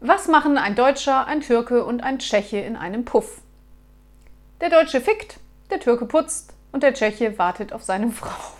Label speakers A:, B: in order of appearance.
A: Was machen ein Deutscher, ein Türke und ein Tscheche in einem Puff? Der Deutsche fickt, der Türke putzt und der Tscheche wartet auf seine Frau.